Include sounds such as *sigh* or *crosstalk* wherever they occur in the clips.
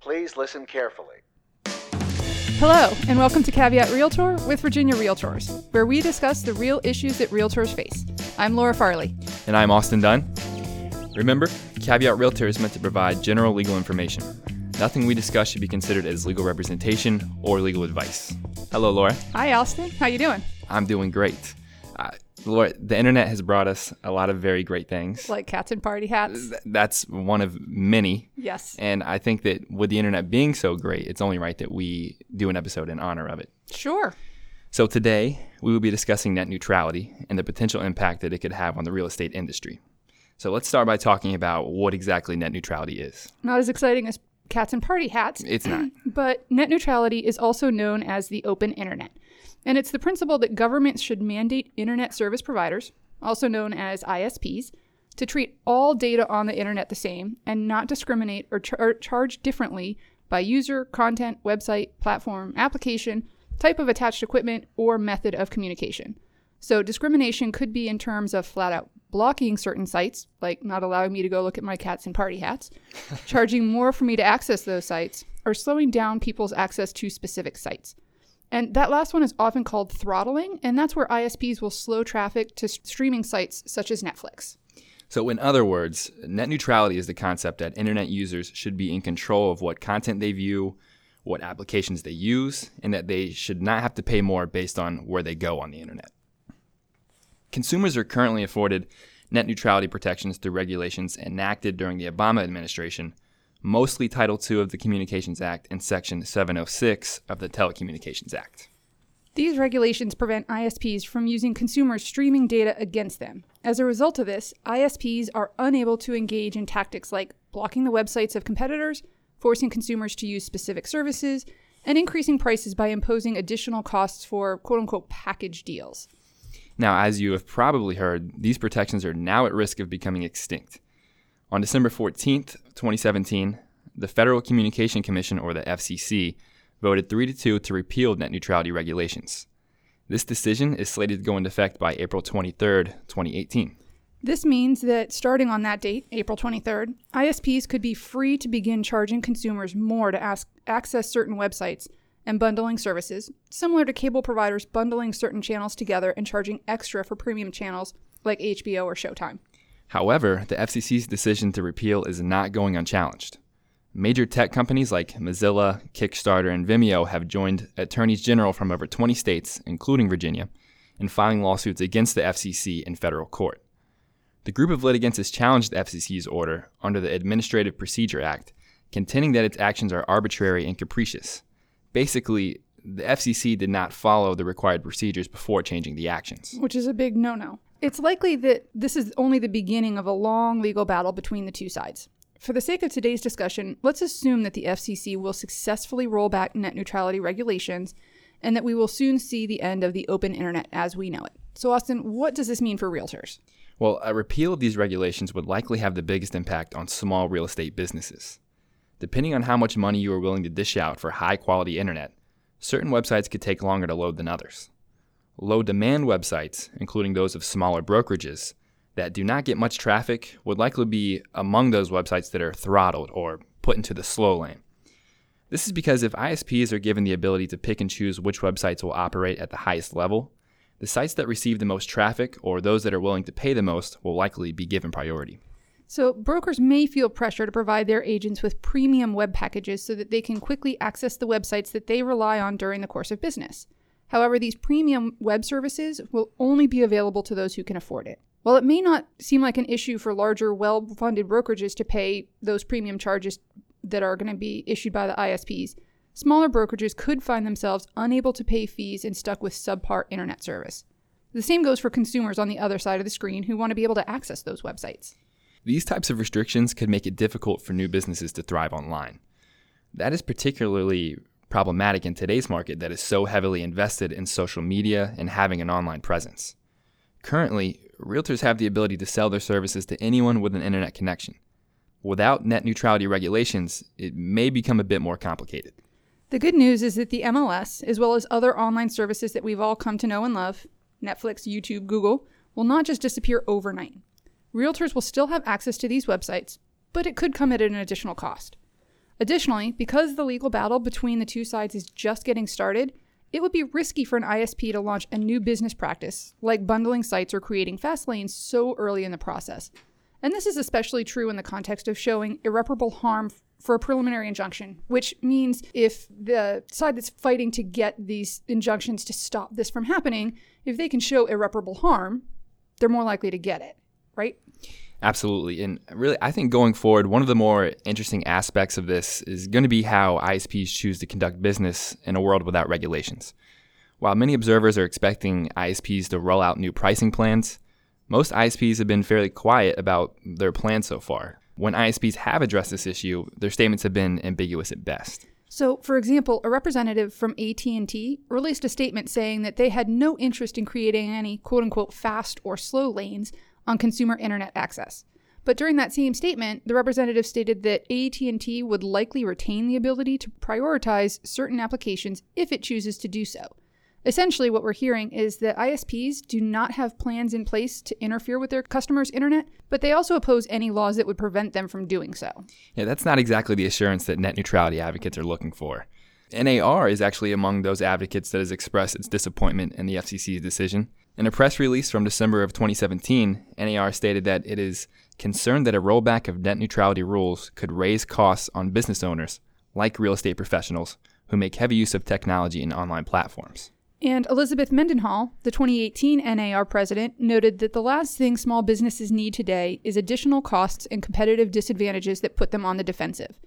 Please listen carefully. Hello, and welcome to Caveat Realtor with Virginia Realtors, where we discuss the real issues that realtors face. I'm Laura Farley. And I'm Austin Dunn. Remember, Caveat Realtor is meant to provide general legal information. Nothing we discuss should be considered as legal representation or legal advice. Hello, Laura. Hi, Austin. How you doing? I'm doing great. Laura, the internet has brought us a lot of very great things. Like cats and party hats. That's one of many. Yes. And I think that with the internet being so great, it's only right that we do an episode in honor of it. Sure. So today, we will be discussing net neutrality and the potential impact that it could have on the real estate industry. So let's start by talking about what exactly net neutrality is. Not as exciting as cats and party hats, It's not. *clears throat* but net neutrality is also known as the open internet. And it's the principle that governments should mandate internet service providers, also known as ISPs, to treat all data on the internet the same and not discriminate or char- charge differently by user, content, website, platform, application, type of attached equipment, or method of communication. So, discrimination could be in terms of flat out blocking certain sites, like not allowing me to go look at my cats and party hats, charging more for me to access those sites, or slowing down people's access to specific sites. And that last one is often called throttling, and that's where ISPs will slow traffic to streaming sites such as Netflix. So, in other words, net neutrality is the concept that internet users should be in control of what content they view, what applications they use, and that they should not have to pay more based on where they go on the internet. Consumers are currently afforded net neutrality protections through regulations enacted during the Obama administration, mostly Title II of the Communications Act and Section 706 of the Telecommunications Act. These regulations prevent ISPs from using consumers' streaming data against them. As a result of this, ISPs are unable to engage in tactics like blocking the websites of competitors, forcing consumers to use specific services, and increasing prices by imposing additional costs for quote unquote package deals. Now, as you have probably heard, these protections are now at risk of becoming extinct. On December 14th, 2017, the Federal Communication Commission, or the FCC, voted 3 to 2 to repeal net neutrality regulations. This decision is slated to go into effect by April 23rd, 2018. This means that starting on that date, April 23rd, ISPs could be free to begin charging consumers more to ask, access certain websites and bundling services, similar to cable providers bundling certain channels together and charging extra for premium channels like HBO or Showtime. However, the FCC's decision to repeal is not going unchallenged. Major tech companies like Mozilla, Kickstarter, and Vimeo have joined attorneys general from over 20 states, including Virginia, in filing lawsuits against the FCC in federal court. The group of litigants has challenged the FCC's order under the Administrative Procedure Act, contending that its actions are arbitrary and capricious. Basically, the FCC did not follow the required procedures before changing the actions. which is a big no no. It's likely that this is only the beginning of a long legal battle between the two sides. For the sake of today's discussion, let's assume that the FCC will successfully roll back net neutrality regulations and that we will soon see the end of the open internet as we know it. So, Austin, what does this mean for realtors? Well, a repeal of these regulations would likely have the biggest impact on small real estate businesses. Depending on how much money you are willing to dish out for high quality internet, certain websites could take longer to load than others. Low demand websites, including those of smaller brokerages, that do not get much traffic would likely be among those websites that are throttled or put into the slow lane. This is because if ISPs are given the ability to pick and choose which websites will operate at the highest level, the sites that receive the most traffic or those that are willing to pay the most will likely be given priority. So, brokers may feel pressure to provide their agents with premium web packages so that they can quickly access the websites that they rely on during the course of business. However, these premium web services will only be available to those who can afford it. While it may not seem like an issue for larger, well funded brokerages to pay those premium charges that are going to be issued by the ISPs, smaller brokerages could find themselves unable to pay fees and stuck with subpar internet service. The same goes for consumers on the other side of the screen who want to be able to access those websites. These types of restrictions could make it difficult for new businesses to thrive online. That is particularly problematic in today's market that is so heavily invested in social media and having an online presence. Currently, realtors have the ability to sell their services to anyone with an internet connection. Without net neutrality regulations, it may become a bit more complicated. The good news is that the MLS, as well as other online services that we've all come to know and love Netflix, YouTube, Google will not just disappear overnight. Realtors will still have access to these websites, but it could come at an additional cost. Additionally, because the legal battle between the two sides is just getting started, it would be risky for an ISP to launch a new business practice, like bundling sites or creating fast lanes, so early in the process. And this is especially true in the context of showing irreparable harm for a preliminary injunction, which means if the side that's fighting to get these injunctions to stop this from happening, if they can show irreparable harm, they're more likely to get it, right? Absolutely. And really, I think going forward, one of the more interesting aspects of this is going to be how ISPs choose to conduct business in a world without regulations. While many observers are expecting ISPs to roll out new pricing plans, most ISPs have been fairly quiet about their plans so far. When ISPs have addressed this issue, their statements have been ambiguous at best. So, for example, a representative from AT&T released a statement saying that they had no interest in creating any quote-unquote fast or slow lanes on consumer internet access. But during that same statement, the representative stated that AT&T would likely retain the ability to prioritize certain applications if it chooses to do so. Essentially, what we're hearing is that ISPs do not have plans in place to interfere with their customers' internet, but they also oppose any laws that would prevent them from doing so. Yeah, that's not exactly the assurance that net neutrality advocates are looking for. NAR is actually among those advocates that has expressed its disappointment in the FCC's decision. In a press release from December of 2017, NAR stated that it is concerned that a rollback of net neutrality rules could raise costs on business owners, like real estate professionals, who make heavy use of technology and online platforms. And Elizabeth Mendenhall, the 2018 NAR president, noted that the last thing small businesses need today is additional costs and competitive disadvantages that put them on the defensive.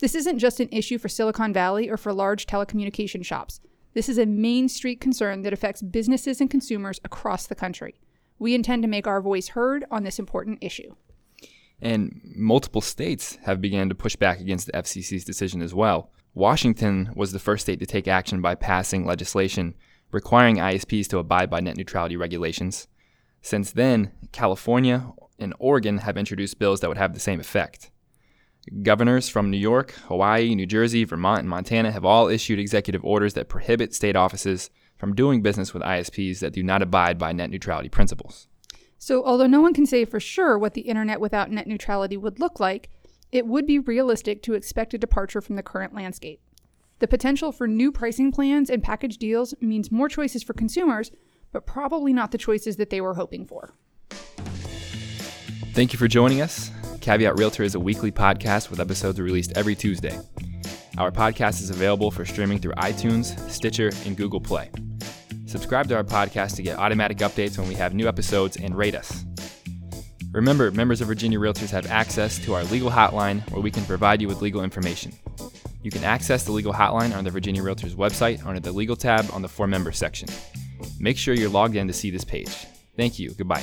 This isn't just an issue for Silicon Valley or for large telecommunication shops. This is a Main Street concern that affects businesses and consumers across the country. We intend to make our voice heard on this important issue. And multiple states have begun to push back against the FCC's decision as well. Washington was the first state to take action by passing legislation requiring ISPs to abide by net neutrality regulations. Since then, California and Oregon have introduced bills that would have the same effect. Governors from New York, Hawaii, New Jersey, Vermont, and Montana have all issued executive orders that prohibit state offices from doing business with ISPs that do not abide by net neutrality principles. So, although no one can say for sure what the internet without net neutrality would look like, it would be realistic to expect a departure from the current landscape. The potential for new pricing plans and package deals means more choices for consumers, but probably not the choices that they were hoping for. Thank you for joining us. Caveat Realtor is a weekly podcast with episodes released every Tuesday. Our podcast is available for streaming through iTunes, Stitcher, and Google Play. Subscribe to our podcast to get automatic updates when we have new episodes and rate us. Remember, members of Virginia Realtors have access to our legal hotline where we can provide you with legal information. You can access the legal hotline on the Virginia Realtors website under the Legal tab on the For Members section. Make sure you're logged in to see this page. Thank you. Goodbye.